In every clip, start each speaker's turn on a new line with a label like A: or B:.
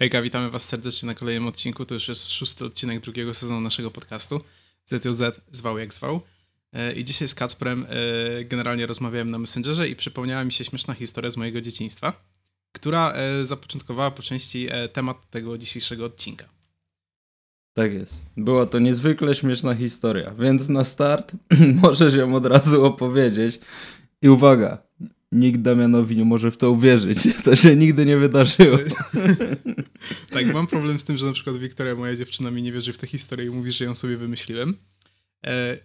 A: Hejka, witamy was serdecznie na kolejnym odcinku. To już jest szósty odcinek drugiego sezonu naszego podcastu. ZLZ zwał jak zwał. E, I dzisiaj z Kacprem e, generalnie rozmawiałem na Messengerze i przypomniała mi się śmieszna historia z mojego dzieciństwa, która e, zapoczątkowała po części temat tego dzisiejszego odcinka.
B: Tak jest. Była to niezwykle śmieszna historia, więc na start możesz ją od razu opowiedzieć. I uwaga, nikt Damianowi nie może w to uwierzyć. To się nigdy nie wydarzyło.
A: tak, mam problem z tym, że na przykład Wiktoria, moja dziewczyna, mi nie wierzy w tę historię i mówi, że ją sobie wymyśliłem. E,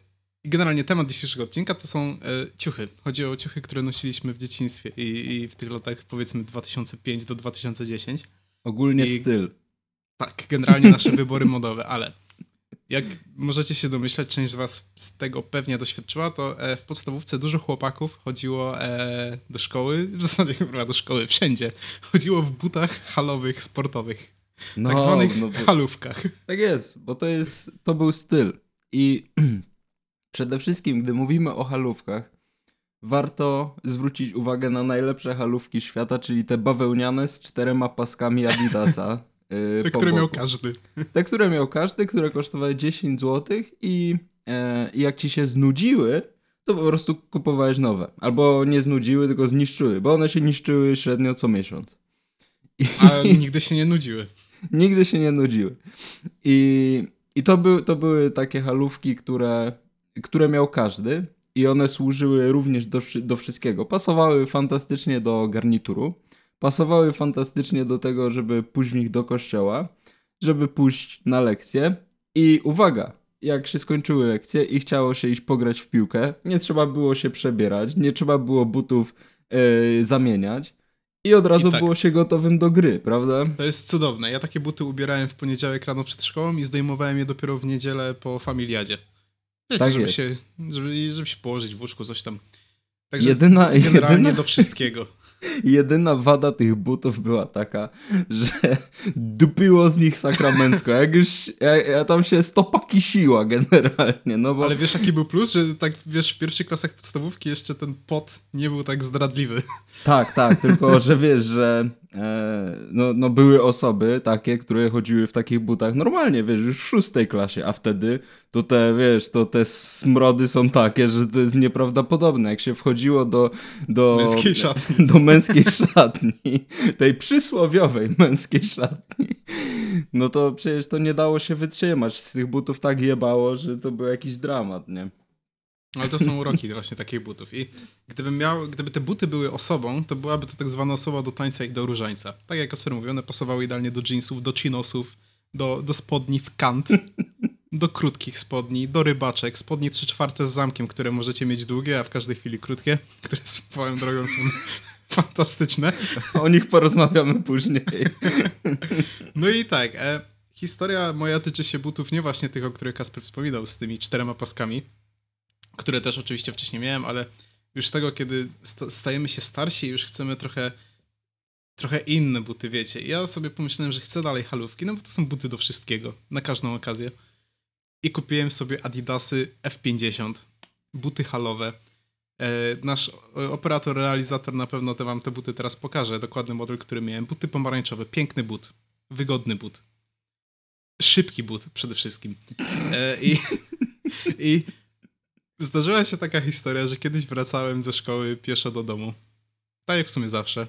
A: generalnie temat dzisiejszego odcinka to są e, ciuchy. Chodzi o ciuchy, które nosiliśmy w dzieciństwie i, i w tych latach powiedzmy 2005 do 2010.
B: Ogólnie I, styl.
A: Tak, generalnie nasze wybory modowe, ale jak możecie się domyślać, część z was z tego pewnie doświadczyła, to e, w podstawówce dużo chłopaków chodziło e, do szkoły, w zasadzie chyba do szkoły, wszędzie. Chodziło w butach halowych, sportowych. No, tak zwanych no, halówkach.
B: Tak jest, bo to jest, to był styl. I przede wszystkim, gdy mówimy o halówkach, warto zwrócić uwagę na najlepsze halówki świata, czyli te bawełniane z czterema paskami Adidasa.
A: Yy, te, które miał każdy.
B: Te, które miał każdy, które kosztowały 10 zł i e, jak ci się znudziły, to po prostu kupowałeś nowe. Albo nie znudziły, tylko zniszczyły, bo one się niszczyły średnio co miesiąc.
A: I... A nigdy się nie nudziły.
B: nigdy się nie nudziły. I, i to, by, to były takie halówki, które, które miał każdy i one służyły również do, do wszystkiego. Pasowały fantastycznie do garnituru pasowały fantastycznie do tego, żeby pójść w nich do kościoła, żeby pójść na lekcję. I uwaga, jak się skończyły lekcje i chciało się iść pograć w piłkę, nie trzeba było się przebierać, nie trzeba było butów yy, zamieniać. I od razu I tak. było się gotowym do gry, prawda?
A: To jest cudowne. Ja takie buty ubierałem w poniedziałek rano przed szkołą i zdejmowałem je dopiero w niedzielę po familiadzie. Wiecie, tak żeby, jest. Się, żeby, żeby się położyć w łóżku, coś tam. Także jedyna, generalnie jedyna... do wszystkiego.
B: Jedyna wada tych butów była taka, że dupiło z nich sakramencko. Jak już, ja, ja tam się stopa kisiła generalnie, no bo...
A: Ale wiesz jaki był plus, że tak wiesz w pierwszych klasach podstawówki jeszcze ten pot nie był tak zdradliwy.
B: Tak, tak, tylko że wiesz, że no, no były osoby takie, które chodziły w takich butach normalnie, wiesz, już w szóstej klasie, a wtedy to te, wiesz, to te smrody są takie, że to jest nieprawdopodobne. Jak się wchodziło do... Do
A: męskiej szatni.
B: Do męskiej szatni, tej przysłowiowej męskiej szatni, no to przecież to nie dało się wytrzymać. Z tych butów tak jebało, że to był jakiś dramat, nie?
A: Ale to są uroki właśnie takich butów. I gdybym miał, gdyby te buty były osobą, to byłaby to tak zwana osoba do tańca i do różańca. Tak jak Kasper mówił, one pasowały idealnie do jeansów, do chinosów, do, do spodni w kant, do krótkich spodni, do rybaczek, spodni 3 czwarte z zamkiem, które możecie mieć długie, a w każdej chwili krótkie, które swoją drogą są fantastyczne.
B: O nich porozmawiamy później.
A: No i tak, e, historia moja tyczy się butów nie właśnie tych, o których Kasper wspominał, z tymi czterema paskami, które też oczywiście wcześniej miałem, ale już tego, kiedy stajemy się starsi, już chcemy trochę trochę inne buty, wiecie. Ja sobie pomyślałem, że chcę dalej halówki, no bo to są buty do wszystkiego, na każdą okazję. I kupiłem sobie Adidasy F50, buty halowe. E, nasz operator, realizator na pewno te wam te buty teraz pokaże, dokładny model, który miałem. Buty pomarańczowe, piękny but, wygodny but. Szybki but przede wszystkim. E, I, i Zdarzyła się taka historia, że kiedyś wracałem ze szkoły pieszo do domu. Tak jak w sumie zawsze.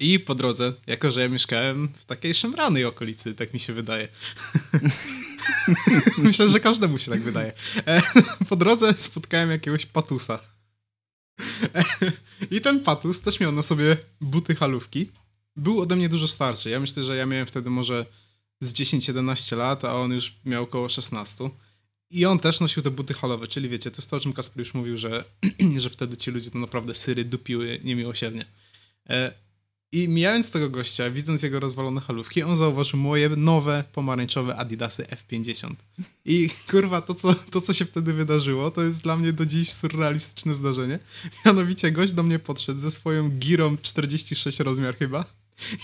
A: I po drodze, jako że ja mieszkałem w takiej szemranej okolicy, tak mi się wydaje. Myślę, że każdemu się tak wydaje. E, po drodze spotkałem jakiegoś patusa. E, I ten patus też miał na sobie buty halówki. Był ode mnie dużo starszy. Ja myślę, że ja miałem wtedy może z 10-11 lat, a on już miał około 16. I on też nosił te buty halowe, czyli wiecie, to jest to, o czym Kasper już mówił, że, że wtedy ci ludzie to naprawdę syry dupiły niemiłosiernie. E, I mijając tego gościa, widząc jego rozwalone halówki, on zauważył moje nowe pomarańczowe Adidasy F50. I kurwa, to co, to co się wtedy wydarzyło, to jest dla mnie do dziś surrealistyczne zdarzenie. Mianowicie gość do mnie podszedł ze swoją girą 46 rozmiar chyba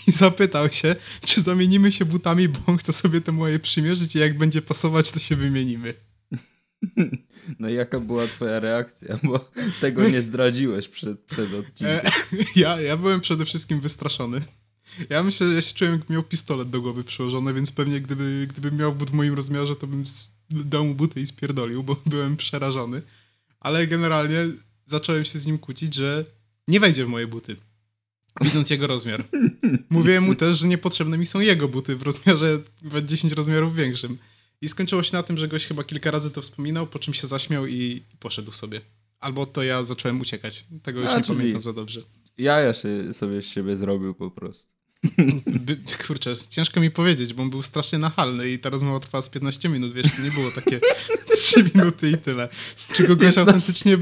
A: i zapytał się, czy zamienimy się butami, bo on chce sobie te moje przymierzyć i jak będzie pasować, to się wymienimy.
B: No i jaka była twoja reakcja? Bo tego nie zdradziłeś przed, przed odcinkiem.
A: Ja, ja byłem przede wszystkim wystraszony. Ja myślę, że ja się czułem, jak miał pistolet do głowy przyłożony, więc pewnie gdyby, gdyby miał but w moim rozmiarze, to bym dał mu buty i spierdolił, bo byłem przerażony. Ale generalnie zacząłem się z nim kłócić, że nie wejdzie w moje buty. Widząc jego rozmiar. Mówiłem mu też, że niepotrzebne mi są jego buty w rozmiarze 10 rozmiarów większym. I skończyło się na tym, że goś chyba kilka razy to wspominał, po czym się zaśmiał i poszedł sobie. Albo to ja zacząłem uciekać. Tego już A, nie pamiętam za dobrze.
B: Ja jeszcze sobie z siebie zrobił po prostu.
A: By, kurczę, ciężko mi powiedzieć, bo on był strasznie nachalny i ta rozmowa trwała z 15 minut, wiesz, to nie było takie 3 minuty i tyle. Czy goś autentycznie...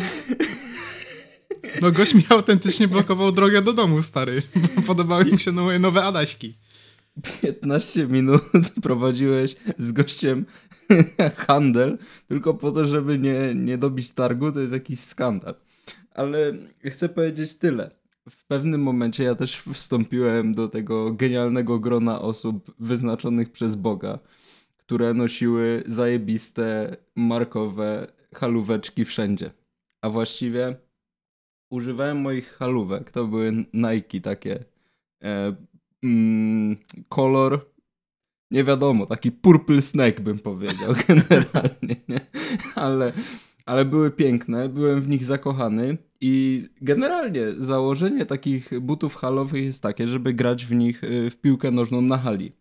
A: No gość mi autentycznie blokował drogę do domu, stary. Podobały mi się moje nowe Adaśki.
B: 15 minut prowadziłeś z gościem handel, tylko po to, żeby nie, nie dobić targu, to jest jakiś skandal. Ale chcę powiedzieć tyle. W pewnym momencie ja też wstąpiłem do tego genialnego grona osób wyznaczonych przez Boga, które nosiły zajebiste, markowe halóweczki wszędzie. A właściwie używałem moich halówek. To były Nike takie. Mm, kolor nie wiadomo, taki purple snake bym powiedział generalnie, nie? Ale, ale były piękne, byłem w nich zakochany i generalnie założenie takich butów halowych jest takie, żeby grać w nich y, w piłkę nożną na hali.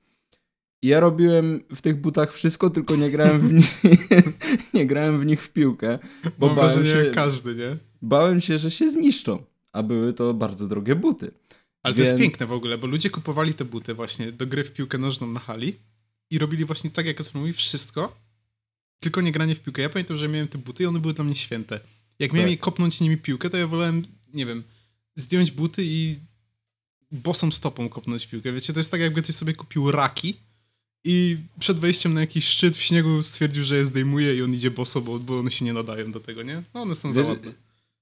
B: Ja robiłem w tych butach wszystko, tylko nie grałem w nich, nie grałem w nich w piłkę, bo Mam bałem się,
A: każdy, nie?
B: Bałem się, że się zniszczą, a były to bardzo drogie buty.
A: Ale Więc... to jest piękne w ogóle, bo ludzie kupowali te buty właśnie do gry w piłkę nożną na hali i robili właśnie tak, jak Kasper mówi, wszystko, tylko nie granie w piłkę. Ja pamiętam, że miałem te buty i one były dla mnie święte. Jak miałem tak. kopnąć nimi piłkę, to ja wolałem, nie wiem, zdjąć buty i bosą stopą kopnąć piłkę. Wiecie, to jest tak, jakby ktoś sobie kupił raki i przed wejściem na jakiś szczyt w śniegu stwierdził, że je zdejmuje i on idzie boso, bo, bo one się nie nadają do tego, nie? No one są wiesz, za ładne.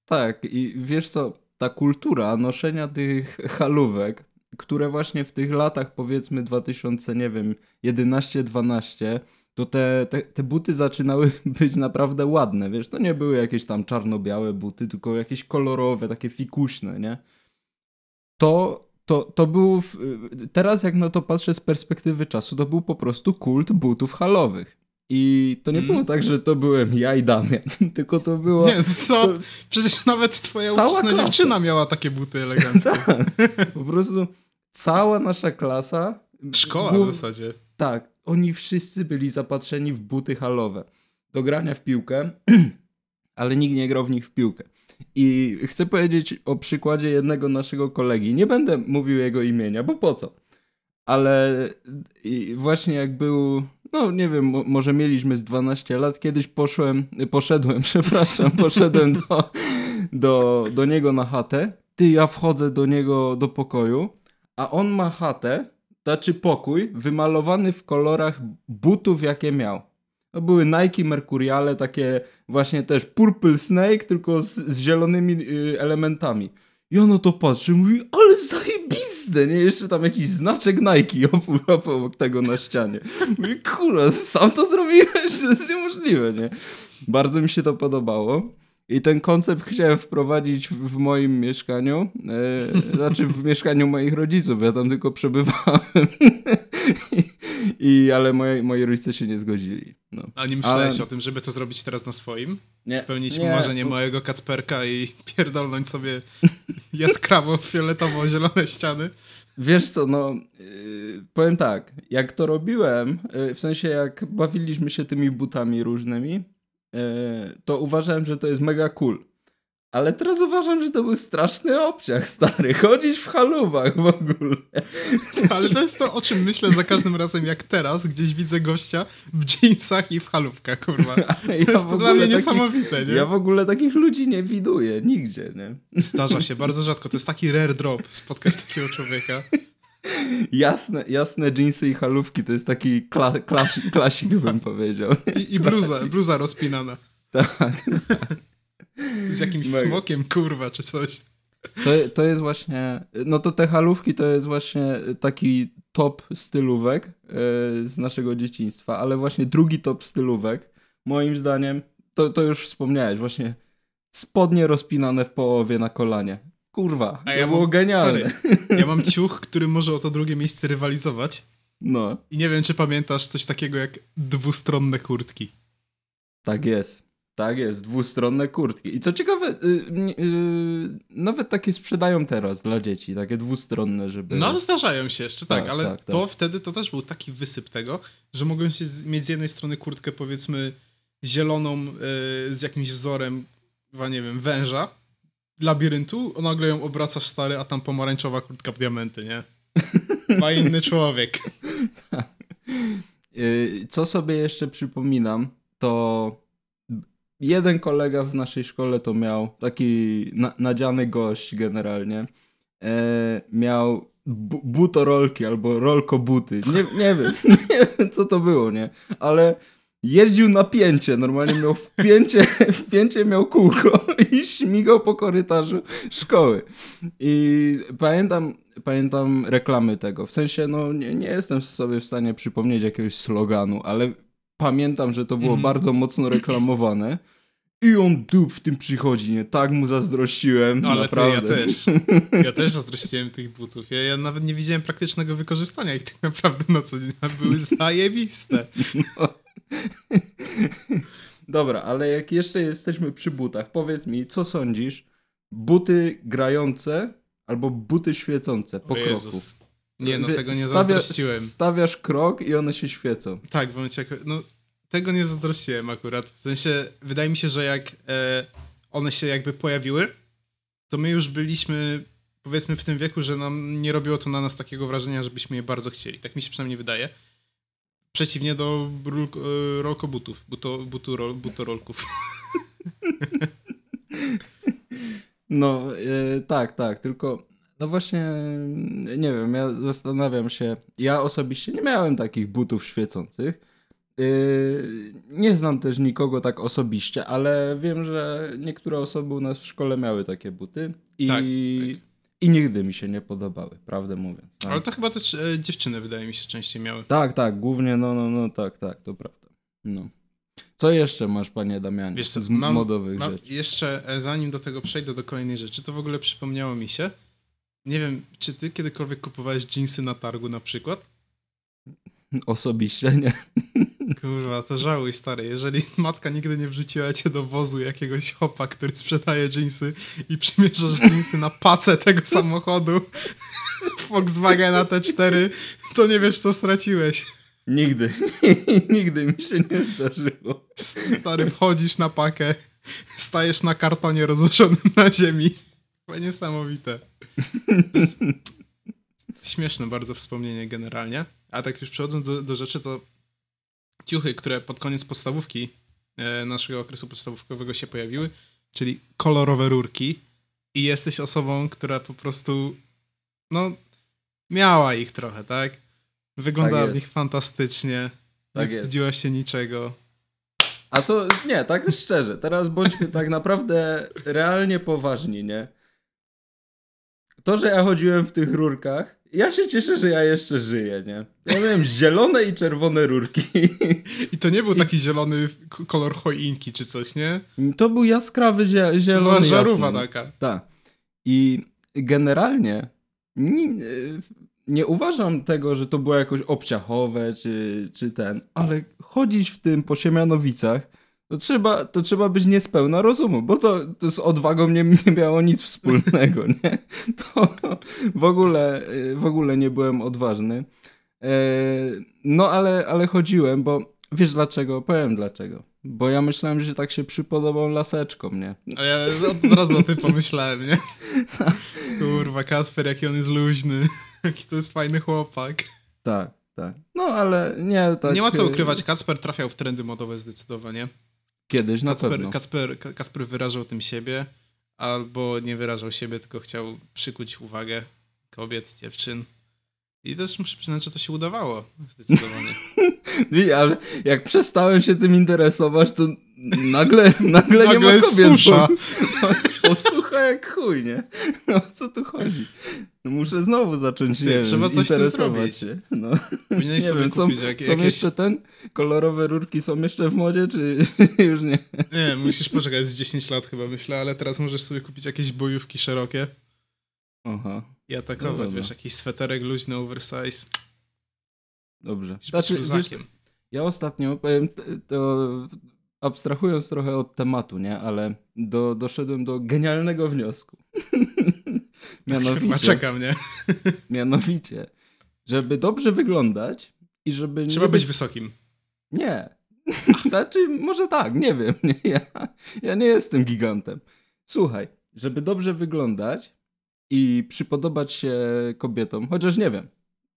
B: Tak, i wiesz co, ta kultura noszenia tych halówek, które właśnie w tych latach powiedzmy 2000, nie wiem, 11-12, to te, te, te buty zaczynały być naprawdę ładne, wiesz, to nie były jakieś tam czarno-białe buty, tylko jakieś kolorowe, takie fikuśne, nie? To, to, to był, teraz jak na to patrzę z perspektywy czasu, to był po prostu kult butów halowych. I to nie mm. było tak, że to byłem ja i Damian, tylko to było...
A: Nie, co? To... Przecież nawet twoja uczestna dziewczyna miała takie buty eleganckie.
B: tak, po prostu cała nasza klasa...
A: Szkoła w zasadzie.
B: Tak, oni wszyscy byli zapatrzeni w buty halowe. Do grania w piłkę, ale nikt nie grał w nich w piłkę. I chcę powiedzieć o przykładzie jednego naszego kolegi. Nie będę mówił jego imienia, bo po co? Ale właśnie jak był no nie wiem, może mieliśmy z 12 lat, kiedyś poszłem, poszedłem, przepraszam, poszedłem do, do, do niego na chatę, ty, ja wchodzę do niego do pokoju, a on ma chatę, znaczy pokój, wymalowany w kolorach butów, jakie miał. To były Nike Mercuriale, takie właśnie też Purple Snake, tylko z, z zielonymi y, elementami. I ono to patrzy, mówi, ale zajebiste, nie? Jeszcze tam jakiś znaczek Nike obok tego na ścianie. Mówi, kurwa, sam to zrobiłeś? To jest niemożliwe, nie? Bardzo mi się to podobało. I ten koncept chciałem wprowadzić w moim mieszkaniu, e, znaczy w mieszkaniu moich rodziców, ja tam tylko przebywałem. I, ale moi, moi rodzice się nie zgodzili. No.
A: A nie myślałeś ale... o tym, żeby to zrobić teraz na swoim? Nie, Spełnić nie, marzenie bo... mojego Kacperka i pierdolnąć sobie jaskrawo, fioletowo-zielone ściany?
B: Wiesz co, no yy, powiem tak, jak to robiłem, yy, w sensie jak bawiliśmy się tymi butami różnymi, yy, to uważałem, że to jest mega cool. Ale teraz uważam, że to był straszny obciach, stary. Chodzić w halówach w ogóle.
A: Ale to jest to, o czym myślę za każdym razem, jak teraz gdzieś widzę gościa w jeansach i w halówkach, kurwa. To ja jest dla mnie takich, niesamowite, nie?
B: Ja w ogóle takich ludzi nie widuję nigdzie, nie?
A: Zdarza się, bardzo rzadko. To jest taki rare drop spotkać takiego człowieka.
B: Jasne, jasne jeansy i halówki to jest taki kla klasik, klasik, bym powiedział.
A: I, I bluza, bluza rozpinana.
B: Tak, tak.
A: Z jakimś Mega. smokiem, kurwa, czy coś.
B: To, to jest właśnie, no to te halówki to jest właśnie taki top stylówek yy, z naszego dzieciństwa, ale właśnie drugi top stylówek, moim zdaniem, to, to już wspomniałeś, właśnie spodnie rozpinane w połowie na kolanie. kurwa,
A: A
B: to
A: ja
B: było
A: mam,
B: genialne.
A: Stary, ja mam ciuch, który może o to drugie miejsce rywalizować.
B: No,
A: I nie wiem, czy pamiętasz coś takiego jak dwustronne kurtki.
B: tak jest. Tak jest, dwustronne kurtki. I co ciekawe, y, nie- y, nawet takie sprzedają teraz dla dzieci, takie dwustronne, żeby...
A: No, zdarzają się jeszcze, tak,
B: Tak,
A: ale
B: tak,
A: to
B: tak.
A: wtedy to też był taki wysyp tego, że mogłem się mieć z jednej strony kurtkę, powiedzmy, zieloną y, z jakimś wzorem, chyba nie wiem, węża, labiryntu, a nagle ją obracasz stary, a tam pomarańczowa kurtka w diamenty, nie? Chyba inny człowiek.
B: Y, Co sobie jeszcze przypominam, to jeden kolega w naszej szkole to miał taki na, nadziany gość generalnie. E, miał bu butorolki albo rolko buty. Nie, nie wiem, nie wiem co to było, nie? Ale jeździł na pięcie, normalnie miał w pięcie, w pięcie miał kółko i śmigał po korytarzu szkoły. I pamiętam, pamiętam reklamy tego. W sensie, no nie, nie jestem sobie w stanie przypomnieć jakiegoś sloganu, ale pamiętam, że to było
A: Mhm.
B: bardzo mocno reklamowane. I on dup w tym przychodzi, nie? Tak mu zazdrościłem,
A: No, ale
B: naprawdę.
A: Ty, ja też. Ja też zazdrościłem tych butów. Ja, ja nawet nie widziałem praktycznego wykorzystania ich tak naprawdę na co dzień. Były zajebiste.
B: Dobra, ale jak jeszcze jesteśmy przy butach, powiedz mi, co sądzisz? Buty grające albo buty świecące po
A: O
B: kroku?
A: Jezus. Nie, no
B: Wie-
A: tego nie
B: stawia-
A: zazdrościłem.
B: Stawiasz krok i one się świecą.
A: Tak, w momencie jak... No, tego nie zazdrościłem akurat. W sensie, wydaje mi się, że jak e, one się jakby pojawiły, to my już byliśmy, powiedzmy, w tym wieku, że nam nie robiło to na nas takiego wrażenia, żebyśmy je bardzo chcieli. Tak mi się przynajmniej wydaje. Przeciwnie do rul, e, rolkobutów, buto, butu, rol, butorolków.
B: No, e, tak, tak, tylko no właśnie, nie wiem, ja zastanawiam się, ja osobiście nie miałem takich butów świecących. E, nie znam też nikogo tak osobiście, ale wiem, że niektóre osoby u nas w szkole miały takie buty i,
A: Tak,
B: i nigdy mi się nie podobały, prawdę mówiąc. Tak.
A: Ale to chyba też e, dziewczyny, wydaje mi się, częściej miały.
B: Tak, tak, głównie, no, no, no, tak, tak, to prawda. No. Co jeszcze masz, panie Damianie,
A: Wiesz co,
B: z
A: mam-
B: modowych
A: Mam
B: rzeczy?
A: jeszcze, e, zanim do tego przejdę, do kolejnej rzeczy, to w ogóle przypomniało mi się. Nie wiem, czy ty kiedykolwiek kupowałeś jeansy na targu na przykład?
B: Osobiście, nie?
A: Kurwa, to żałuj, stary. Jeżeli matka nigdy nie wrzuciła cię do wozu jakiegoś chopa, który sprzedaje jeansy i przymierzasz jeansy na pacę tego samochodu Volkswagena T4, to nie wiesz, co straciłeś.
B: Nigdy, nigdy mi się nie zdarzyło.
A: Stary, wchodzisz na pakę, stajesz na kartonie rozłożonym na ziemi. Niesamowite. To jest śmieszne bardzo wspomnienie generalnie. A tak już przechodząc do, do rzeczy, to ciuchy, które pod koniec podstawówki e, naszego okresu podstawówkowego się pojawiły, czyli kolorowe rurki i jesteś osobą, która po prostu no miała ich trochę, tak? Wyglądała
B: Tak
A: w
B: jest.
A: nich fantastycznie.
B: Tak
A: nie
B: jest.
A: wstydziła się niczego.
B: A to nie, tak szczerze, teraz bądźmy tak naprawdę realnie poważni, nie? To, że ja chodziłem w tych rurkach, ja się cieszę, że ja jeszcze żyję, nie? Ja miałem zielone i czerwone rurki.
A: I to nie był taki zielony kolor choinki czy coś, nie?
B: To był jaskrawy zie zielony
A: Była żarówa taka.
B: Tak. I generalnie nie, nie uważam tego, że to było jakoś obciachowe, czy, czy ten, ale chodzić w tym po Siemianowicach, to trzeba, to trzeba być niespełna rozumu, bo to, to z odwagą nie, nie miało nic wspólnego, nie? To w ogóle, w ogóle nie byłem odważny. E, No, ale, ale chodziłem, bo wiesz dlaczego? Powiem dlaczego. Bo ja myślałem, że tak się przypodobał laseczkom, nie?
A: A ja od razu o tym pomyślałem, nie? Kurwa, Kasper, jaki on jest luźny. Jaki to jest fajny chłopak.
B: Tak, tak. No ale nie, tak.
A: nie ma co
B: e,
A: ukrywać, Kacper trafiał w trendy modowe zdecydowanie.
B: Kiedyś na
A: Kacper,
B: pewno.
A: Kacper, Ka- Kacper wyrażał tym siebie, albo nie wyrażał siebie, tylko chciał przykuć uwagę kobiet, dziewczyn. I też muszę przyznać, że to się udawało. Zdecydowanie.
B: Ale jak przestałem się tym interesować, to nagle, nagle, nie
A: Nagle
B: ma
A: jest
B: kobiet.
A: susza.
B: Bo, jak chuj, nie? O co tu chodzi? No, muszę znowu zacząć, nie wiem,
A: trzeba coś z tym
B: interesować się. No.
A: Powinieneś
B: Nie
A: sobie
B: wiem, są,
A: jak,
B: są
A: jakieś...
B: jeszcze ten? Kolorowe rurki są jeszcze w modzie, czy już nie?
A: Nie, musisz poczekać z 10 lat chyba, myślę, ale teraz możesz sobie kupić jakieś bojówki szerokie.
B: Aha,
A: i atakować,
B: No
A: wiesz, jakiś sweterek luźny, oversize,
B: dobrze.
A: znaczy,
B: wiesz, ja ostatnio, powiem, to abstrahując trochę od tematu, nie? Ale do, doszedłem do genialnego wniosku. Mianowicie,
A: czekam, nie?
B: mianowicie, żeby dobrze wyglądać i żeby
A: Trzeba
B: nie
A: być wysokim.
B: Nie. Znaczy, może tak, nie wiem. Nie, ja, ja nie jestem gigantem. Słuchaj, żeby dobrze wyglądać i przypodobać się kobietom, chociaż nie wiem,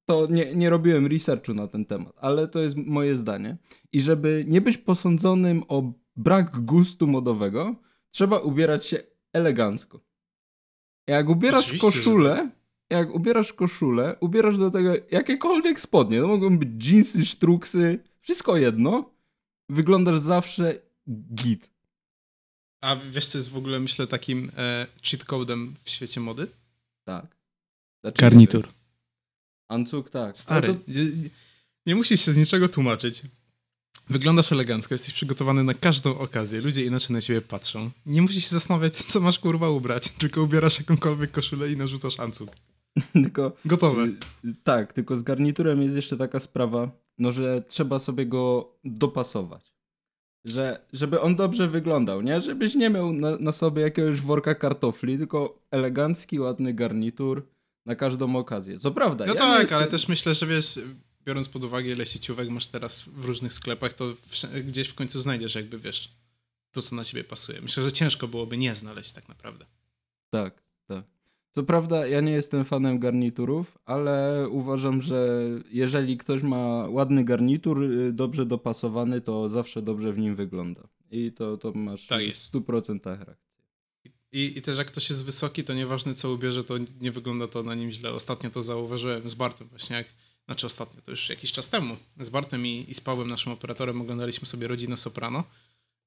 B: to nie, nie robiłem researchu na ten temat, ale to jest moje zdanie. I żeby nie być posądzonym o brak gustu modowego, trzeba ubierać się elegancko. Jak ubierasz
A: Oczywiście, że
B: koszulę, jak ubierasz koszulę, ubierasz do tego jakiekolwiek spodnie, to mogą być jeansy, sztruksy, wszystko jedno, wyglądasz zawsze git.
A: A wiesz, co jest w ogóle, myślę, takim e, cheat codem w świecie mody?
B: Tak. Znaczy, wiem. Ancuk, tak.
A: Stary,
B: to,
A: nie, nie- nie musisz się z niczego tłumaczyć. Wyglądasz elegancko, jesteś przygotowany na każdą okazję. Ludzie inaczej na ciebie patrzą. Nie musisz się zastanawiać, co masz kurwa ubrać, tylko ubierasz jakąkolwiek koszulę i narzucasz ancuk.
B: tylko,
A: Gotowe.
B: y, tak, tylko z garniturem jest jeszcze taka sprawa, no, że trzeba sobie go dopasować. Że, żeby on dobrze wyglądał, nie? Żebyś nie miał na, na sobie jakiegoś worka kartofli, tylko elegancki, ładny garnitur na każdą okazję. Co prawda,
A: No
B: ja
A: tak,
B: jestem...
A: ale też myślę, że wiesz, biorąc pod uwagę ile sieciówek masz teraz w różnych sklepach, to gdzieś w końcu znajdziesz jakby, wiesz, to co na ciebie pasuje. Myślę, że ciężko byłoby nie znaleźć tak naprawdę.
B: Tak, tak. Co prawda, ja nie jestem fanem garniturów, ale uważam, że jeżeli ktoś ma ładny garnitur, y, dobrze dopasowany, to zawsze dobrze w nim wygląda. I to, to masz
A: Tak
B: w
A: jest.
B: 100% rację.
A: I, I też jak ktoś jest wysoki, to nieważne co ubierze, to nie wygląda to na nim źle. Ostatnio to zauważyłem z Bartem właśnie, jak, znaczy ostatnio, to już jakiś czas temu. Z Bartem i, i z Pawłem, naszym operatorem, oglądaliśmy sobie Rodzinę Soprano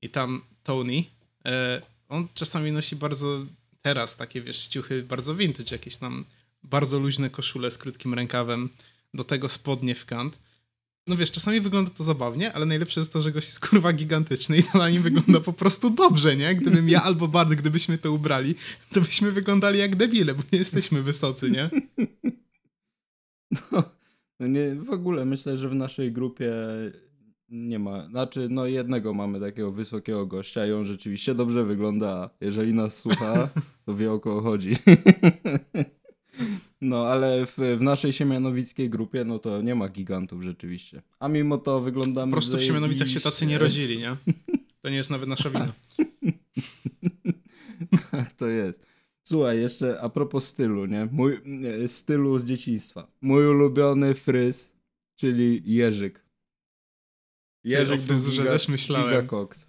A: i tam Tony, e, on czasami nosi bardzo, teraz takie wiesz, ciuchy bardzo vintage, jakieś tam bardzo luźne koszule z krótkim rękawem, do tego spodnie w kant. No wiesz, czasami wygląda to zabawnie, ale najlepsze jest to, że gość jest kurwa gigantyczny i na nim wygląda po prostu dobrze, nie? Gdybym ja albo Bart, gdybyśmy to ubrali, to byśmy wyglądali jak debile, bo nie jesteśmy wysocy, nie?
B: No, no nie, w ogóle myślę, że w naszej grupie nie ma, znaczy no jednego mamy takiego wysokiego gościa i on rzeczywiście dobrze wygląda. Jeżeli nas słucha, to wie o kogo chodzi. No, ale w, w naszej siemianowickiej grupie, no to nie ma gigantów rzeczywiście. A mimo to wyglądamy
A: Po prostu w Siemianowicach się tacy nie rodzili, nie? To nie jest nawet nasza wina.
B: Tak to jest. Słuchaj, jeszcze a propos stylu, nie? Mój e, stylu z dzieciństwa. Mój ulubiony fryz, czyli Jerzyk. Jerzyk był
A: fryzurze
B: giga,
A: też myślałem.
B: gigacox.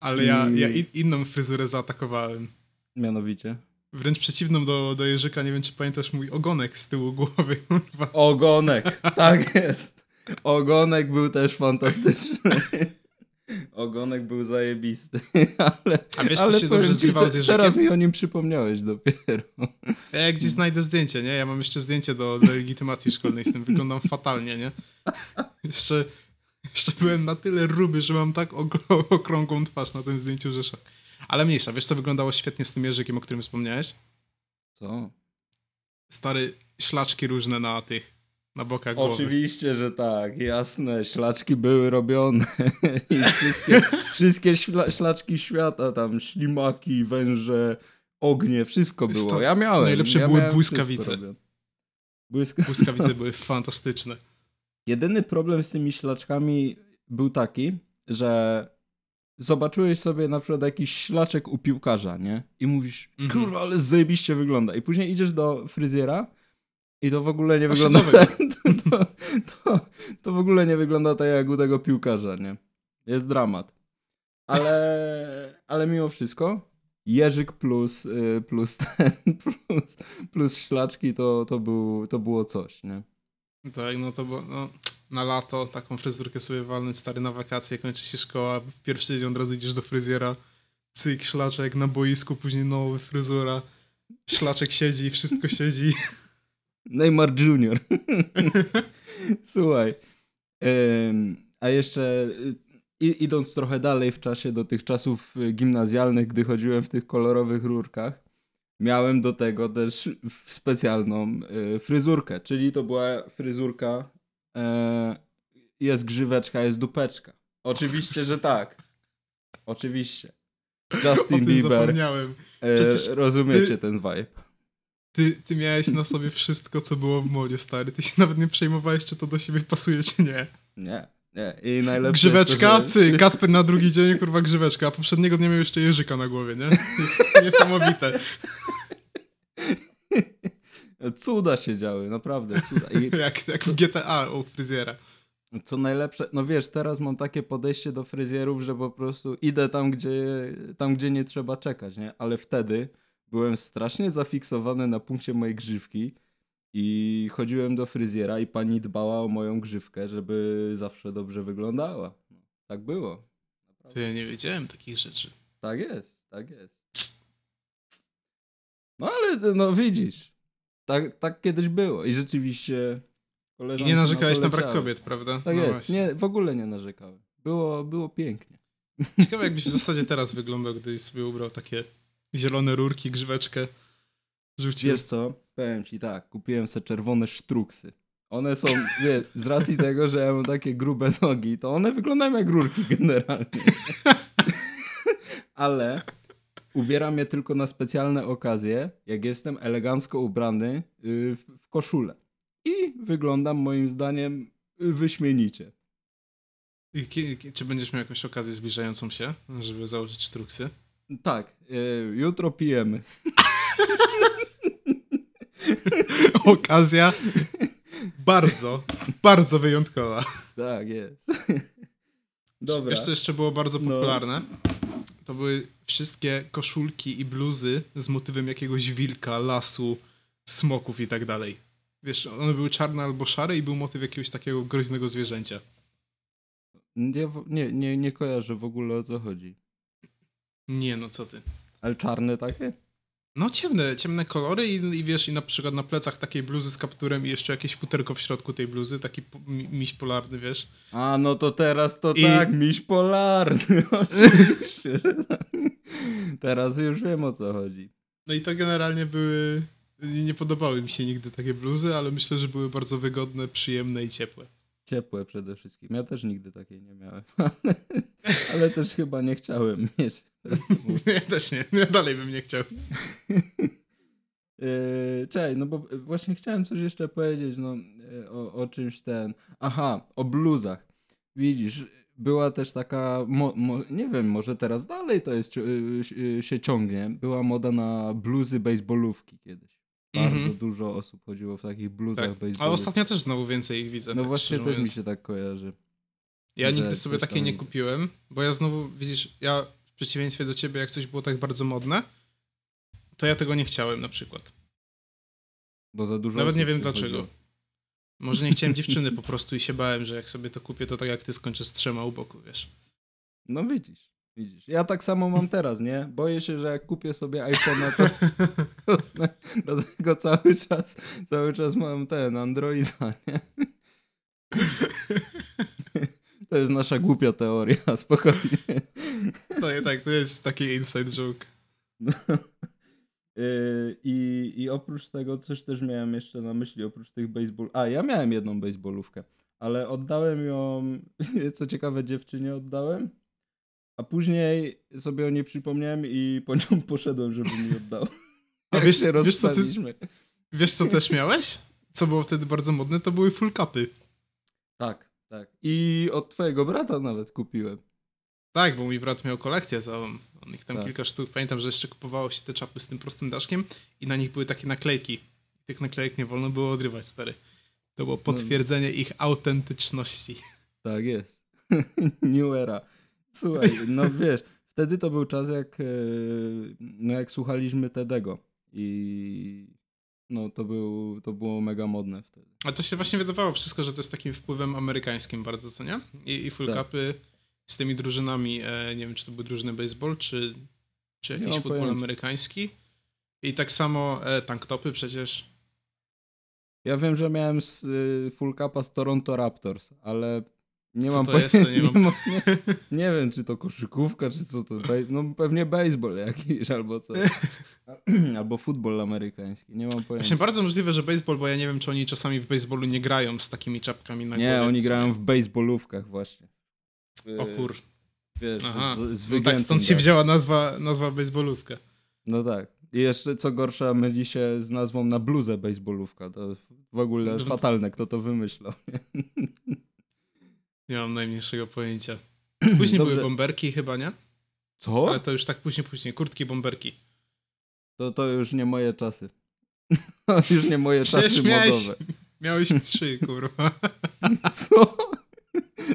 A: Ale ja,
B: I-
A: ja i- inną fryzurę zaatakowałem.
B: Mianowicie.
A: Wręcz przeciwną do, do Jerzyka, nie wiem czy pamiętasz mój ogonek z tyłu głowy.
B: Ogonek, tak jest. Ogonek był też fantastyczny. Ogonek był zajebisty, ale,
A: A wiesz, co
B: ale
A: się dobrze
B: te-
A: z Jerzykiem?
B: Teraz mi o nim przypomniałeś dopiero.
A: Ja gdzieś znajdę zdjęcie, nie? Ja mam jeszcze zdjęcie do, do legitymacji szkolnej z tym. Wyglądam fatalnie, nie? Jeszcze, jeszcze byłem na tyle ruby, że mam tak okrągłą twarz na tym zdjęciu, że szok. Ale mniejsza, wiesz co wyglądało świetnie z tym Jerzykiem, o którym wspomniałeś?
B: Co?
A: Stary, ślaczki różne na tych, na bokach głowy.
B: Oczywiście, że tak, jasne. Ślaczki były robione. I wszystkie, wszystkie śla, ślaczki świata, tam ślimaki, węże, ognie, wszystko było.
A: to-
B: Ja miałem.
A: najlepsze
B: ja
A: były
B: miałem
A: błyskawice.
B: Błysk...
A: Błyskawice były fantastyczne.
B: Jedyny problem z tymi ślaczkami był taki, że zobaczyłeś sobie na przykład jakiś ślaczek u piłkarza, nie? I mówisz,
A: Mhm.
B: kurwa, ale zajebiście wygląda. I później idziesz do fryzjera i to w ogóle nie wygląda tak. To, to, to, w ogóle nie wygląda tak jak u tego piłkarza, nie? Jest dramat. Ale, ale mimo wszystko Jerzyk plus, y, plus ten, plus, plus ślaczki to, to, był, to było coś, nie?
A: Tak, no to było, no, na lato taką fryzurkę sobie walnąć, stary, na wakacje, kończy się szkoła, w pierwszy dzień od razu idziesz do fryzjera, cyk, szlaczek, na boisku, później nowy fryzura, szlaczek siedzi, wszystko siedzi.
B: Neymar Junior. Słuchaj. a jeszcze y, idąc trochę dalej w czasie do tych czasów y, gimnazjalnych, gdy chodziłem w tych kolorowych rurkach, miałem do tego też specjalną e, fryzurkę, czyli to była fryzurka e, jest grzyweczka, jest dupeczka. Oczywiście, że tak. Oczywiście. Justin Bieber.
A: Zapomniałem.
B: E, rozumiecie ty, ten vibe.
A: Ty, ty miałeś na sobie wszystko, co było w modzie, stary. Ty się nawet nie przejmowałeś, czy to do siebie pasuje, czy nie.
B: Nie. Nie. I najlepsze
A: Grzyweczka,
B: jest to,
A: ty, Kasper na drugi dzień, kurwa, grzyweczka, a poprzedniego dnia miał jeszcze jeżyka na głowie, nie? Jest niesamowite.
B: Cuda się działy, naprawdę, cuda.
A: I... jak, jak w GTA u fryzjera.
B: Co najlepsze, no wiesz, teraz mam takie podejście do fryzjerów, że po prostu idę tam, gdzie, tam, gdzie nie trzeba czekać, nie? Ale wtedy byłem strasznie zafiksowany na punkcie mojej grzywki i chodziłem do fryzjera i pani dbała o moją grzywkę, żeby zawsze dobrze wyglądała. No, tak było.
A: Naprawdę. To ja nie wiedziałem takich rzeczy.
B: Tak jest, tak jest. No ale no widzisz, tak, tak kiedyś było i rzeczywiście
A: I nie narzekałeś na, na brak kobiet, prawda?
B: Tak no jest, nie, w ogóle nie narzekałem. Było, było pięknie.
A: Ciekawe jakbyś w zasadzie teraz wyglądał, gdybyś sobie ubrał takie zielone rurki, grzyweczkę.
B: Rzucił. Wiesz co, powiem ci tak, kupiłem sobie czerwone sztruksy. One są, wie, z racji tego, że ja mam takie grube nogi, to one wyglądają jak rurki generalnie. Ale ubieram je tylko na specjalne okazje, jak jestem elegancko ubrany y, w koszulę. I wyglądam moim zdaniem wyśmienicie.
A: I czy będziesz miał jakąś okazję zbliżającą się, żeby założyć sztruksy?
B: Tak, y, jutro pijemy.
A: Okazja bardzo, bardzo wyjątkowa.
B: Tak, jest. Dobra.
A: Wiesz, co jeszcze było bardzo no. popularne? No. To były wszystkie koszulki i bluzy z motywem jakiegoś wilka, lasu, smoków i tak dalej. Wiesz, one były czarne albo szare i był motyw jakiegoś takiego groźnego zwierzęcia.
B: Nie, nie, nie, nie kojarzę w ogóle o co chodzi.
A: Nie, no co ty.
B: Ale czarne takie?
A: No ciemne, ciemne kolory i, i, wiesz, i na przykład na plecach takiej bluzy z kapturem i jeszcze jakieś futerko w środku tej bluzy, taki po, miś polarny, wiesz.
B: A, no to teraz to I... tak, miś polarny, oczywiście. Tak. teraz już wiem o co chodzi.
A: No i to generalnie były, nie podobały mi się nigdy takie bluzy, ale myślę, że były bardzo wygodne, przyjemne i ciepłe.
B: Ciepłe przede wszystkim. Ja też nigdy takiej nie miałem, ale, ale też chyba nie chciałem mieć.
A: ja też nie, ja dalej bym nie chciał.
B: Yy, Cześć, no bo właśnie chciałem coś jeszcze powiedzieć no, e, o, o czymś ten. Aha, o bluzach. Widzisz, była też taka, mo, mo, nie wiem, może teraz dalej to jest, yy, się ciągnie. Była moda na bluzy baseballówki kiedyś. Bardzo mm -hmm. dużo osób chodziło w takich bluzach tak. baseballówki.
A: A ostatnio też znowu więcej ich widzę.
B: No tak właśnie też mówiąc. mi się tak kojarzy.
A: Ja nigdy sobie takiej nie kupiłem, bo ja znowu, widzisz, ja przeciwieństwie do ciebie, jak coś było tak bardzo modne, to ja tego nie chciałem na przykład.
B: Bo za dużo.
A: Nawet nie wiem dlaczego. Może nie chciałem dziewczyny po prostu i się bałem, że jak sobie to kupię, to tak jak ty skończę z trzema u boku, wiesz.
B: No widzisz, widzisz. Ja tak samo mam teraz, nie? Boję się, że jak kupię sobie iPhone'a, to dlatego cały czas, cały czas mam ten Androida, nie? To jest nasza głupia teoria, spokojnie.
A: To nie tak, to jest taki inside joke. No.
B: I, I oprócz tego coś też miałem jeszcze na myśli, oprócz tych baseball... A, ja miałem jedną baseballówkę, ale oddałem ją, co ciekawe dziewczynie oddałem, a później sobie o niej przypomniałem i po nią poszedłem, żeby mi oddał.
A: A wiesz, się wiesz, co ty, wiesz co też miałeś? Co było wtedy bardzo modne? To były full capy.
B: Tak. Tak. I od twojego brata nawet kupiłem.
A: Tak, bo mój brat miał kolekcję całą. On ich tam tak. kilka sztuk. Pamiętam, że jeszcze kupowało się te czapy z tym prostym daszkiem i na nich były takie naklejki. Tych naklejek nie wolno było odrywać, stary. To było no. potwierdzenie no. ich autentyczności.
B: Tak jest. New era. Słuchaj, no wiesz, wtedy to był czas, jak, e, no jak słuchaliśmy Tedego. I no to, był, to było mega modne wtedy.
A: A to się właśnie wydawało wszystko, że to jest takim wpływem amerykańskim bardzo, co nie? I, i full tak. capy z tymi drużynami, e, nie wiem, czy to były drużyny baseball, czy, czy jakiś futbol pojęcia. amerykański. I tak samo e, tanktopy przecież.
B: Ja wiem, że miałem z, y, full capa z Toronto Raptors, ale Nie
A: Co
B: mam
A: jest, to nie mam-
B: nie, nie wiem, czy to koszykówka, czy co to. No pewnie baseball jakiś albo co. albo futbol amerykański. Nie mam
A: Właśnie
B: pojęcia.
A: bardzo możliwe, że baseball, bo ja nie wiem, czy oni czasami w baseballu nie grają z takimi czapkami na
B: Nie,
A: głowie.
B: oni grają w baseballówkach właśnie.
A: O kur...
B: Wiesz,
A: Aha.
B: z, z
A: No tak,
B: wygiętym
A: stąd się
B: dachem.
A: wzięła nazwa, nazwa baseballówka.
B: No tak. I jeszcze co gorsza myli się z nazwą na bluzę baseballówka. To w ogóle fatalne, kto to wymyślał.
A: Nie mam najmniejszego pojęcia. Później
B: Dobrze.
A: były bomberki chyba, nie?
B: Co?
A: Ale to już tak później, później. Kurtki, bomberki.
B: To, to już nie moje czasy. To już nie moje
A: Przecież
B: czasy
A: miałeś,
B: modowe.
A: miałeś trzy, kurwa.
B: Co?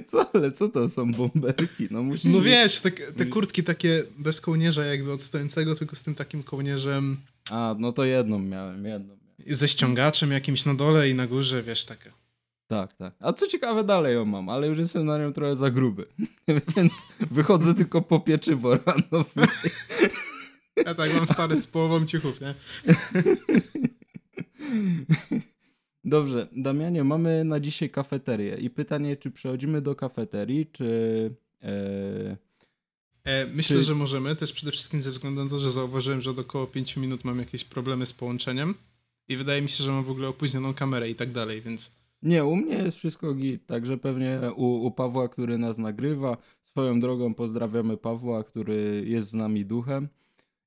B: Co? Ale co to są bomberki? No musisz...
A: No wiesz, te, te kurtki takie bez kołnierza jakby odstającego, tylko z tym takim kołnierzem
B: A, no to jedną miałem, jedną miałem.
A: ze ściągaczem jakimś na dole i na górze, wiesz, takie.
B: Tak, tak. A co ciekawe, dalej ją mam, ale już jestem na nią trochę za gruby. Więc wychodzę tylko po pieczywo rano.
A: Ja tak mam stary z połową ciuchów, nie?
B: Dobrze, Damianie, mamy na dzisiaj kafeterię i pytanie, czy przechodzimy do kafeterii, czy... E...
A: E, myślę,
B: Czy-
A: że możemy, też przede wszystkim ze względu na to, że zauważyłem, że od około 5 minut mam jakieś problemy z połączeniem i wydaje mi się, że mam w ogóle opóźnioną kamerę i tak dalej, więc
B: Nie, u mnie jest wszystko git, także pewnie u, u Pawła, który nas nagrywa. Swoją drogą pozdrawiamy Pawła, który jest z nami duchem.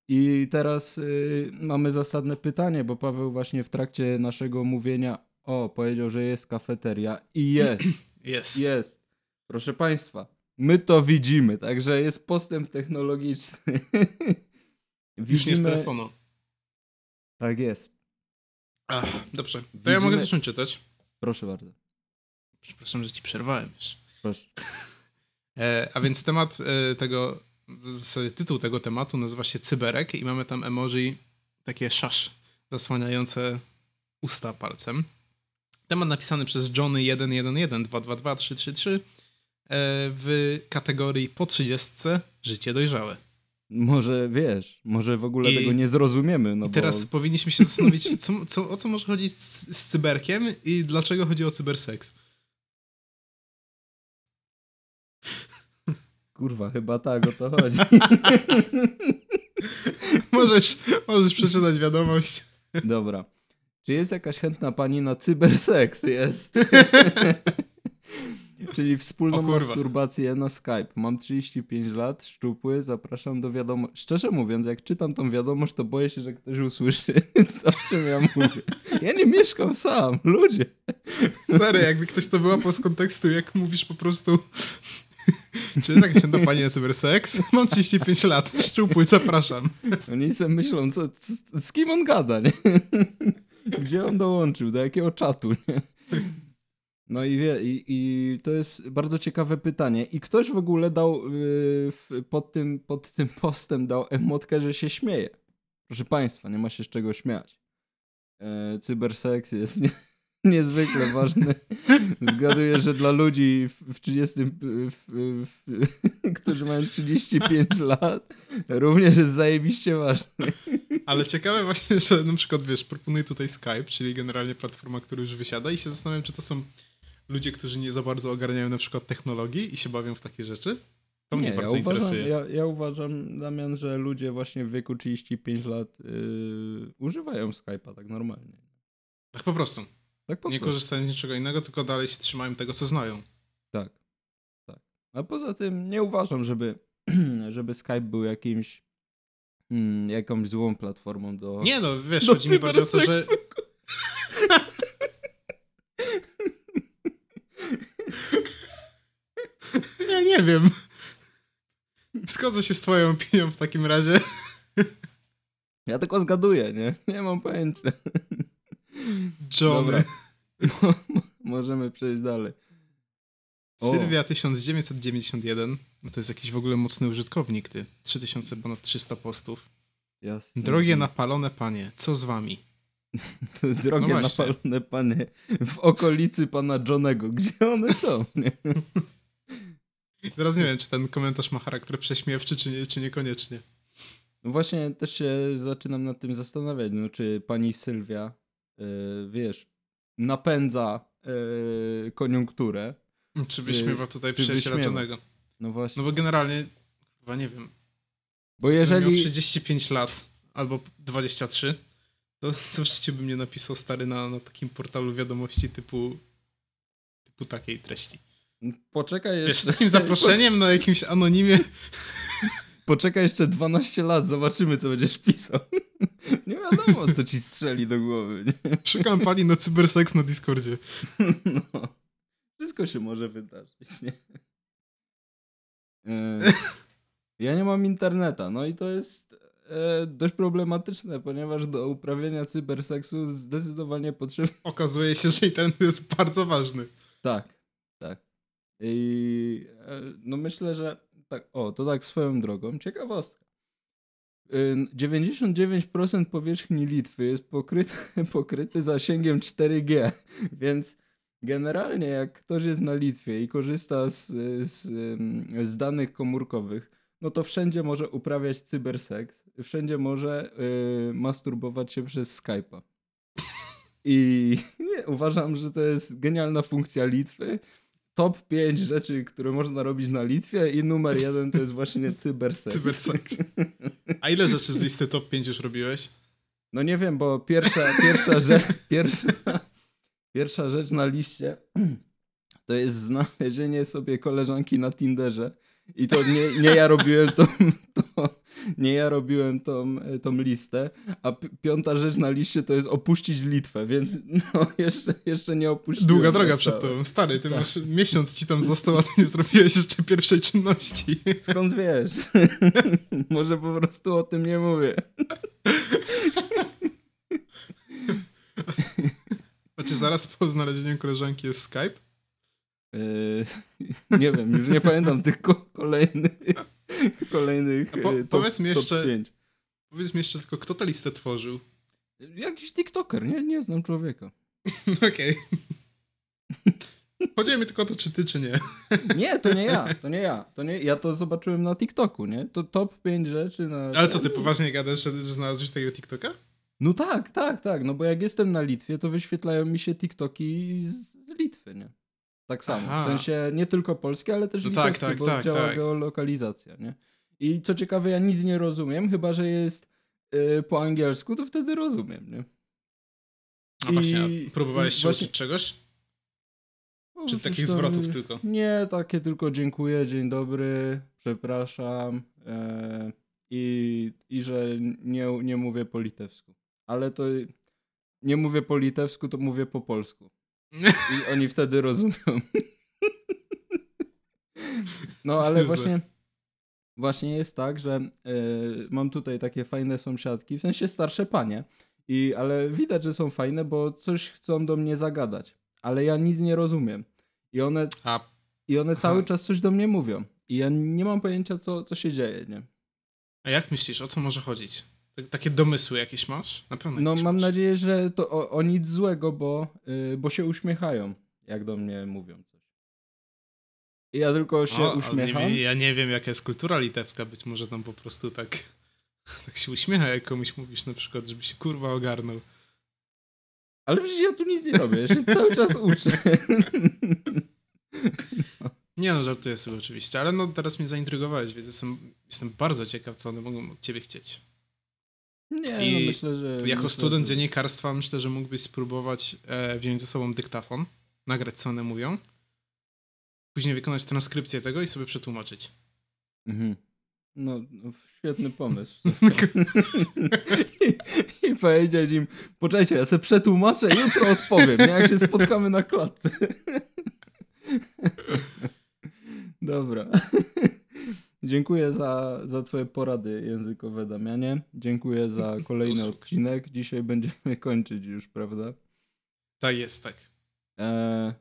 B: I teraz y, mamy zasadne pytanie, bo Paweł właśnie w trakcie naszego mówienia o, powiedział, że jest kafeteria i jest,
A: jest.
B: jest. Proszę Państwa, my to widzimy, także jest postęp technologiczny.
A: Już nie z telefonu.
B: Tak jest.
A: Ach, dobrze, to ja
B: Widzimy-
A: mogę zacząć czytać.
B: Proszę bardzo.
A: Przepraszam, że ci przerwałem już.
B: Proszę.
A: E, a więc temat e, tego, w zasadzie tytuł tego tematu nazywa się Cyberek i mamy tam emoji takie szasz zasłaniające usta palcem. Temat napisany przez Johnny 111 222 333 e, w kategorii po 30 życie dojrzałe.
B: Może wiesz, może w ogóle
A: I-
B: tego nie zrozumiemy. No
A: I teraz
B: bo...
A: powinniśmy się zastanowić, co, co, o co może chodzić z, z cyberkiem i dlaczego chodzi o cyberseks.
B: Kurwa, chyba tak o to chodzi.
A: możesz, możesz przeczytać wiadomość.
B: Dobra. Czy jest jakaś chętna pani na cyberseks? Jest. Czyli wspólną masturbację na Skype. Mam 35 lat, szczupły, zapraszam do wiadomości. Szczerze mówiąc, jak czytam tą wiadomość, to boję się, że ktoś usłyszy, co, o czym ja mówię. Ja nie mieszkam sam, ludzie.
A: Stary, jakby ktoś to wyłapał z kontekstu, jak mówisz po prostu czy jest jakaś chętna pani na cyberseks? Mam 35 lat, szczupły, zapraszam.
B: Oni sobie myślą, co, z, z kim on gada, nie? Gdzie on dołączył, do jakiego czatu, nie? No i wie, i, i to jest bardzo ciekawe pytanie. I ktoś w ogóle dał yy, pod, tym, pod tym postem dał emotkę, że się śmieje. Proszę Państwa, nie ma się z czego śmiać. E, cyberseks jest nie, niezwykle ważny. Zgaduję, że dla ludzi w, w 30, w, w, w, którzy mają 35 lat, również jest zajebiście ważny.
A: Ale ciekawe właśnie, że na przykład, wiesz, proponuję tutaj Skype, czyli generalnie platforma, która już wysiada i się zastanawiam, czy to są ludzie, którzy nie za bardzo ogarniają na przykład technologii i się bawią w takie rzeczy. To mnie
B: Nie, ja
A: bardzo
B: uważam,
A: interesuje.
B: ja, ja uważam, Damian, że ludzie właśnie w wieku 35 lat yy, używają Skype'a tak normalnie.
A: Tak po prostu.
B: Tak po
A: nie
B: prostu.
A: korzystają z niczego innego, tylko dalej się trzymają tego, co znają.
B: Tak, tak. A poza tym nie uważam, żeby, żeby Skype był jakimś mm, jakąś złą platformą do...
A: Nie no, wiesz,
B: do
A: chodzi mi bardziej o to, że...
B: cyberseksu.
A: Ja nie wiem. Zgodzę się z twoją opinią w takim razie.
B: Ja tylko zgaduję, nie? Nie mam pojęcia.
A: John.
B: Dobra. Mo- mo- Możemy przejść dalej. O.
A: Sylwia 1991. No to jest jakiś w ogóle mocny użytkownik, ty. 3000, ponad 300 postów.
B: Jasne.
A: Drogie napalone panie, co z wami?
B: Drogie
A: No
B: napalone panie w okolicy pana Johnego. Gdzie one są? Nie?
A: Teraz nie wiem, czy ten komentarz ma charakter prześmiewczy, czy, nie, czy niekoniecznie.
B: No właśnie też się zaczynam nad tym zastanawiać, no czy pani Sylwia, yy, wiesz, napędza yy, koniunkturę
A: Czy wyśmiewa tutaj
B: czy
A: przyjaciela
B: wyśmiewa.
A: Johnego?
B: No właśnie.
A: No bo generalnie, chyba nie wiem,
B: Bo
A: jeżeli... miał
B: jeżeli...
A: 35 lat albo 23, to, to w życiu bym nie napisał stary na, na takim portalu wiadomości typu typu takiej treści.
B: Poczekaj
A: Wiesz,
B: jeszcze...
A: takim zaproszeniem na jakimś anonimie.
B: Poczekaj jeszcze 12 lat, zobaczymy, co będziesz pisał. Nie wiadomo, co ci strzeli do głowy, nie?
A: Szukam pani na cyberseks na Discordzie.
B: No. Wszystko się może wydarzyć, nie? E, ja nie mam interneta, no i to jest e, dość problematyczne, ponieważ do uprawiania cyberseksu zdecydowanie potrzebny...
A: Okazuje się, że internet jest bardzo ważny.
B: Tak. I e, no myślę, że tak, o, to tak swoją drogą, ciekawostka. Y, 99% powierzchni Litwy jest pokryty, pokryty zasięgiem 4G, więc generalnie jak ktoś jest na Litwie i korzysta z, z, z danych komórkowych, no to wszędzie może uprawiać cyberseks, wszędzie może y, masturbować się przez Skype'a. I nie, uważam, że to jest genialna funkcja Litwy. Top 5 rzeczy, które można robić na Litwie i numer jeden to jest właśnie cyberseks.
A: Cyberseks. A ile rzeczy z listy top 5 już robiłeś?
B: No nie wiem, bo pierwsza, pierwsza, rzecz, pierwsza, pierwsza rzecz na liście to jest znalezienie sobie koleżanki na Tinderze. I to nie, nie ja robiłem tą, to, nie ja robiłem tą, tą listę, a pi- piąta rzecz na liście to jest opuścić Litwę, więc no jeszcze, jeszcze nie opuściłem.
A: Długa droga przed tobą. Stary, ty
B: Tak.
A: masz miesiąc ci tam został, a ty nie zrobiłeś jeszcze pierwszej czynności.
B: Skąd wiesz? Może po prostu o tym nie mówię.
A: Znaczy zaraz po znalezieniu koleżanki jest Skype?
B: Yy, nie wiem, już nie pamiętam tych ko- kolejnych kolejnych
A: po-
B: yy, top,
A: powiedz mi jeszcze-
B: 5.
A: Powiedz mi jeszcze tylko, kto tę listę tworzył?
B: Jakiś TikToker, nie, nie znam człowieka.
A: Okej. Chodziło mi tylko o to, czy ty, czy nie.
B: Nie, to nie ja, to nie ja. To nie, ja to zobaczyłem na TikToku, nie? To top 5 rzeczy na...
A: Ale co, ty poważnie gadasz, że, że znalazłeś tego TikToka?
B: No tak, tak, tak, no bo jak jestem na Litwie, to wyświetlają mi się TikToki z, z Litwy, nie? Tak samo.
A: Aha.
B: W sensie nie tylko polskie, ale też
A: No tak,
B: litewskie,
A: tak,
B: bo
A: tak,
B: działa
A: tak.
B: geolokalizacja, nie? I co ciekawe, ja nic nie rozumiem, chyba że jest y, po angielsku, to wtedy rozumiem, nie?
A: A właśnie,
B: I-
A: próbowałeś
B: i
A: się
B: właśnie-
A: uczyć czegoś?
B: O,
A: Czy takich zwrotów
B: nie-
A: tylko?
B: Nie, takie tylko dziękuję, dzień dobry, przepraszam e, i, i że nie, nie mówię po litewsku. Ale to nie mówię po litewsku, to mówię po polsku. I oni wtedy rozumią. No ale właśnie właśnie jest tak, że e, mam tutaj takie fajne sąsiadki, w sensie starsze panie. I, ale widać, że są fajne, bo coś chcą do mnie zagadać. Ale ja nic nie rozumiem. I one,
A: A
B: i one cały czas coś do mnie mówią. I ja nie mam pojęcia, co, co się dzieje, nie?
A: A jak myślisz, o co może chodzić? Tak- Takie domysły jakieś masz? Na pewno
B: No mam
A: masz.
B: nadzieję, że to o, o nic złego, bo, y, bo się uśmiechają, jak do mnie mówią coś. I ja tylko się
A: O,
B: uśmiecham.
A: Nie, ja nie wiem, jaka jest kultura litewska. Być może tam po prostu tak, tak się uśmiecha, jak komuś mówisz na przykład, żeby się kurwa ogarnął.
B: Ale przecież ja tu nic nie robię, ja się cały czas uczę.
A: Nie no, żartuję sobie oczywiście, ale no teraz mnie zaintrygowałeś, więc jestem, jestem bardzo ciekaw, co one mogą od ciebie chcieć.
B: Nie,
A: I
B: no myślę, że...
A: Jako
B: myślę,
A: student
B: że...
A: dziennikarstwa myślę, że mógłbyś spróbować e, wziąć ze sobą dyktafon, nagrać co one mówią, później wykonać transkrypcję tego i sobie przetłumaczyć.
B: Mhm. No, no, świetny pomysł. I, I powiedzieć im, poczekajcie, ja sobie przetłumaczę, jutro odpowiem, nie? jak się spotkamy na klatce. Dobra. Dziękuję za, za twoje porady językowe, Damianie. Dziękuję za kolejny odcinek. Dzisiaj będziemy kończyć już, prawda?
A: Tak jest, tak.
B: E,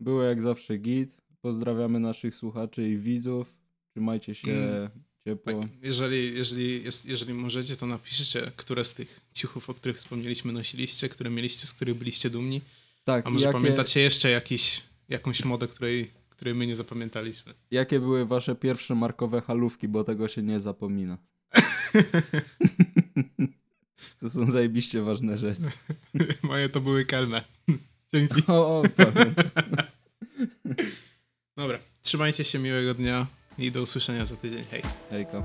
B: było jak zawsze git. Pozdrawiamy naszych słuchaczy i widzów. Trzymajcie się
A: Mm.
B: ciepło.
A: tak. Jeżeli, jeżeli, jeżeli możecie, to napiszcie, które z tych ciuchów, o których wspomnieliśmy, nosiliście, które mieliście, z których byliście dumni.
B: Tak,
A: A może
B: jakie,
A: pamiętacie jeszcze jakiś, jakąś modę, której, której my nie zapamiętaliśmy?
B: jakie były wasze pierwsze markowe halówki, bo tego się nie zapomina. To są zajebiście ważne rzeczy.
A: Moje to były kelme. Dzięki.
B: O, o.
A: Dobra, trzymajcie się, miłego dnia i do usłyszenia za tydzień. Hej.
B: Hejka.